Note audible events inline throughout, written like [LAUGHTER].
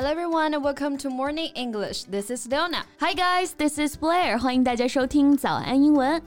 Hello everyone and welcome to Morning English. This is Leona. Hi guys, this is Blair. 欢迎大家收听早安英文。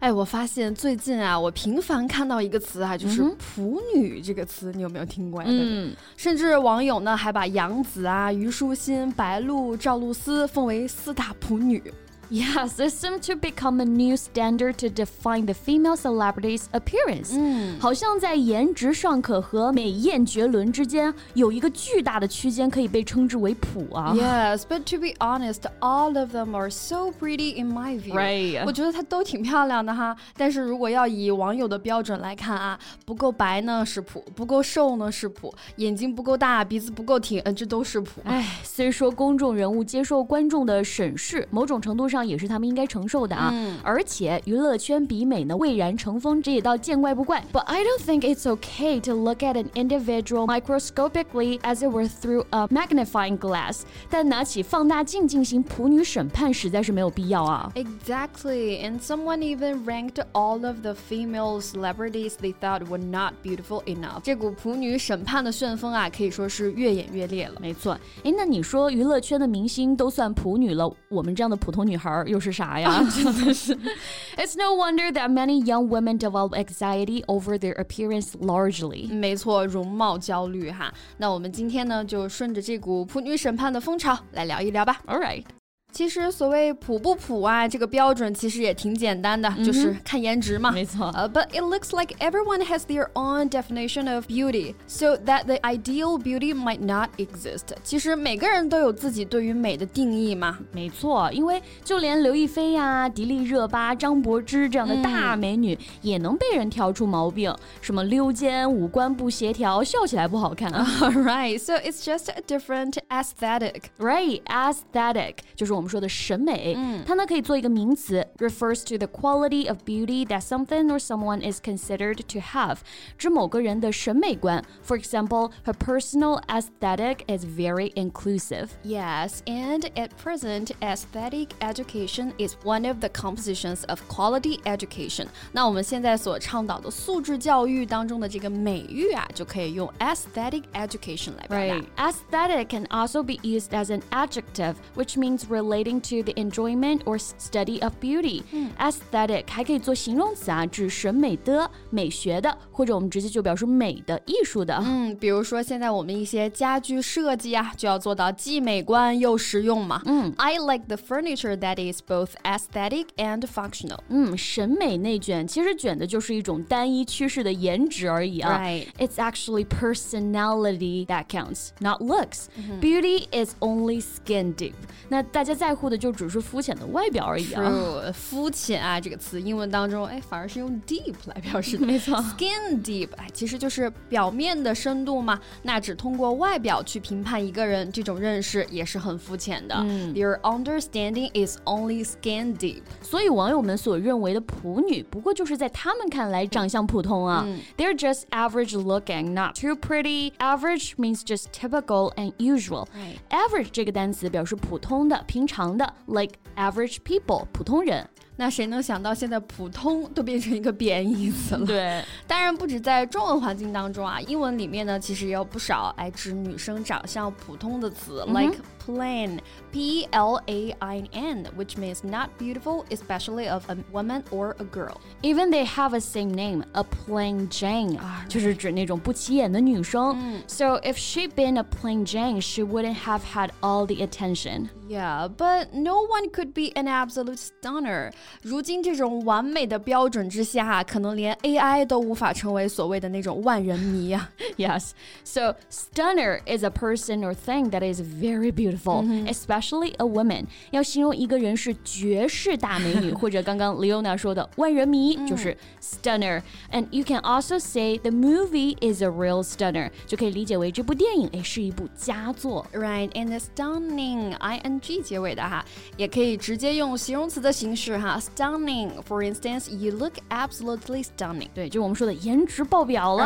哎，我发现最近啊，我频繁看到一个词啊，就是“普女”这个词，你有没有听过呀？嗯，甚至网友呢还把杨紫啊、虞书欣、白鹿、赵露思奉为四大普女。Yes, this seems to become a new standard to define the female celebrity's appearance. 嗯，好像在颜值尚可和美艳绝伦之间有一个巨大的区间，可以被称之为普啊。Yes, but to be honest, all of them are so pretty in my view. Right. 我觉得她都挺漂亮的哈。但是如果要以网友的标准来看啊，不够白呢是普，不够瘦呢是普，眼睛不够大，鼻子不够挺，嗯，这都是普。哎，虽说公众人物接受观众的审视，某种程度上。上也是他们应该承受的啊。嗯、而且娱乐圈比美呢蔚然成风，这也倒见怪不怪。But I don't think it's okay to look at an individual microscopically as it were through a magnifying glass。但拿起放大镜进行普女审判实在是没有必要啊。Exactly, and someone even ranked all of the female celebrities they thought were not beautiful enough。这股普女审判的旋风啊，可以说是越演越烈了。没错，哎，那你说娱乐圈的明星都算普女了，我们这样的普通女孩？又是啥呀？真的是。It's [LAUGHS] no wonder that many young women develop anxiety over their appearance largely。没错，容貌焦虑哈。那我们今天呢，就顺着这股普女审判的风潮来聊一聊吧。All right。 其实所谓普不普啊，这个标准其实也挺简单的，就是看颜值嘛。没错。呃，But it looks like everyone has their own definition of beauty, so that the ideal beauty might not exist. 其实每个人都有自己对于美的定义嘛。没错，因为就连刘亦菲呀、迪丽热巴、张柏芝这样的大美女，也能被人挑出毛病，什么溜肩、五官不协调、笑起来不好看。Right, [LAUGHS] so it's just a different aesthetic. Right, aesthetic 就是我们。 们说的审美，嗯，它呢可以做一个名词，refers to the quality of beauty that something or someone is considered to have，指某个人的审美观。For example, her personal aesthetic is very inclusive. Yes, and at present, aesthetic education is one of the compositions of quality education. 那我们现在所倡导的素质教育当中的这个美育啊，就可以用 aesthetic education 来表达。Right. Aesthetic can also be used as an adjective, which means related relating to the enjoyment or study of beauty. Aesthetic 还可以做形容词啊，指审美的、美学的，或者我们直接就表示美的、艺术的。嗯，比如说现在我们一些家居设计啊，就要做到既美观又实用嘛。嗯，I like the furniture that is both aesthetic and functional。嗯，审美内卷其实卷的就是一种单一趋势的颜值而已啊。Right. It's actually personality that counts, not looks. Beauty is only skin deep. 那大家 在在乎的就只是肤浅的外表而已啊。肤浅啊这个词，英文当中哎反而是用 deep 来表示的。没错，skin [LAUGHS] deep 哎其实就是表面的深度嘛。那只通过外表去评判一个人，这种认识也是很肤浅的。Your understanding is only skin deep。所以网友们所认为的普女，不过就是在他们看来长相普通啊。They're just average looking, not too pretty. Average means just typical and usual. Average 这个单词表示普通的、平 常。常的，like average people，普通人。 那谁能想到现在普通都变成一个贬义词了？对，当然不止在中文环境当中啊，英文里面呢其实也有不少来指女生长相普通的词，like plain, P L A I N, which means not beautiful, especially of a woman or a girl. Even they have a same name, a plain Jane，就是指那种不起眼的女生。So if she'd been a plain Jane, she wouldn't have had all the attention. Yeah, but no one could be an absolute stunner. 如今这种完美的标准之下，可能连 AI 都无法成为所谓的那种万人迷啊。yes, [LAUGHS] so stunner is a person or thing that is very beautiful, mm -hmm. especially a woman. 要形容一个人是绝世大美女，或者刚刚 Leona [LAUGHS] 说的万人迷，就是 stunner. And you can also say the movie is a real stunner，就可以理解为这部电影哎是一部佳作。Right, and the stunning, I N G 结尾的哈，也可以直接用形容词的形式哈 ，stunning。For instance, you look absolutely stunning。对，就是我们说的颜值爆表了，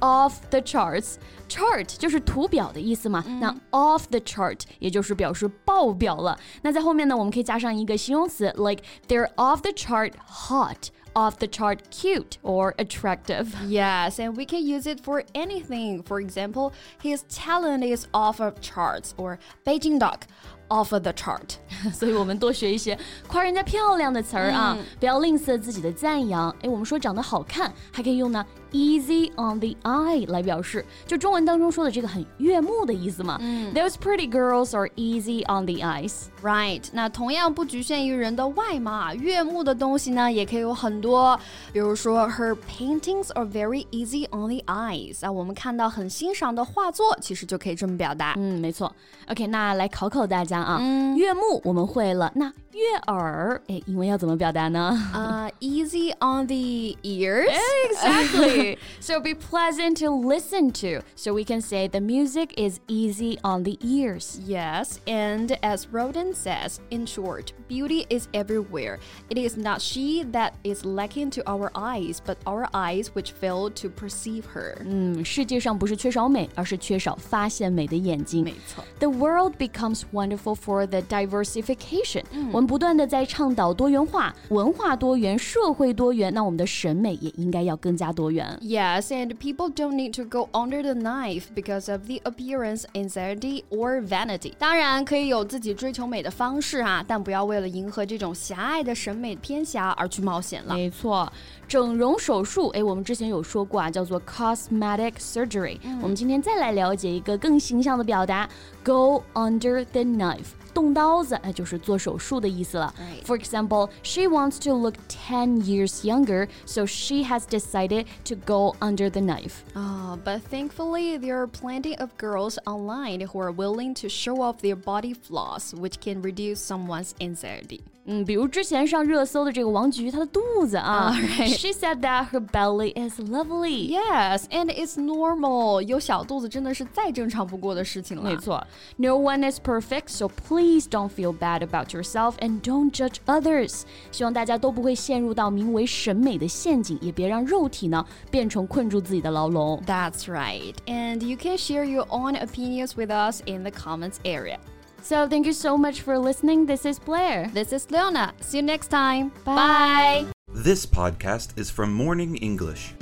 off the charts。chart 就是图表的意思嘛，那 off the chart 也就是表示爆表了。那在后面呢，我们可以加上一个形容词，like they're off the chart hot。 off the chart cute or attractive. [LAUGHS] Yes, and we can use it for anything. For example, his talent is off of charts or Beijing duck Off of the chart. [LAUGHS] 所以我们多学一些夸人家漂亮的词儿啊，不要吝啬自己的赞扬。哎，我们说长得好看，还可以用呢 easy on the eye 来表示，就中文当中说的这个很悦目的意思嘛。Those pretty girls are easy on the eyes. Right，那同样不局限于人的外貌，悦目的东西呢也可以有很多，比如说 Her paintings are very easy on the eyes 啊，我们看到很欣赏的画作，其实就可以这么表达。嗯，没错。OK，那来考考大家啊，嗯、悦目我们会了，那悦耳，哎，英文要怎么表达呢？呃、uh,，easy on the ears. Exactly. [LAUGHS] so be pleasant to listen to. So we can say the music is easy on the ears. Yes, and as Roden says, in short, beauty is everywhere. It is not she that is lacking to our eyes, but our eyes which fail to perceive her. 嗯，世界上不是缺少美，而是缺少发现美的眼睛。没错。The world becomes wonderful for the diversification、嗯。我们不断的在倡导多元化、文化多元、社会多元，那我们的审美也应该要更加多元。Yes, and people don't need to go under the knife because of the appearance, anxiety or vanity. 当然可以有自己追求美的方式啊，但不要为了迎合这种狭隘的审美偏狭而去冒险了。没错，整容手术，哎，我们之前有说过啊，叫做 cosmetic surgery。我们今天再来了解一个更形象的表达，go under the knife。 life 动刀子，哎，就是做手术的意思了。For example, she wants to look 10 years younger, so she has decided to go under the knife. Ah, but thankfully, there are plenty of girls online who are willing to show off their body flaws, which can reduce someone's anxiety. 嗯，比如之前上热搜的这个王菊，她的肚子啊、uh,，She said that her belly is lovely. Yes, and it's normal. 有小肚子真的是再正常不过的事情了。没错，No one is perfect, so please don't feel bad about yourself and don't judge others. 希望大家都不会陷入到名为审美的陷阱，也别让肉体呢变成困住自己的牢笼。That's right, and you can share your own opinions with us in the comments area. So thank you so much for listening. This is Blair. This is Leona. See you next time. Bye. This podcast is from Morning English.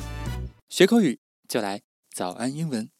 学口语就来早安英文。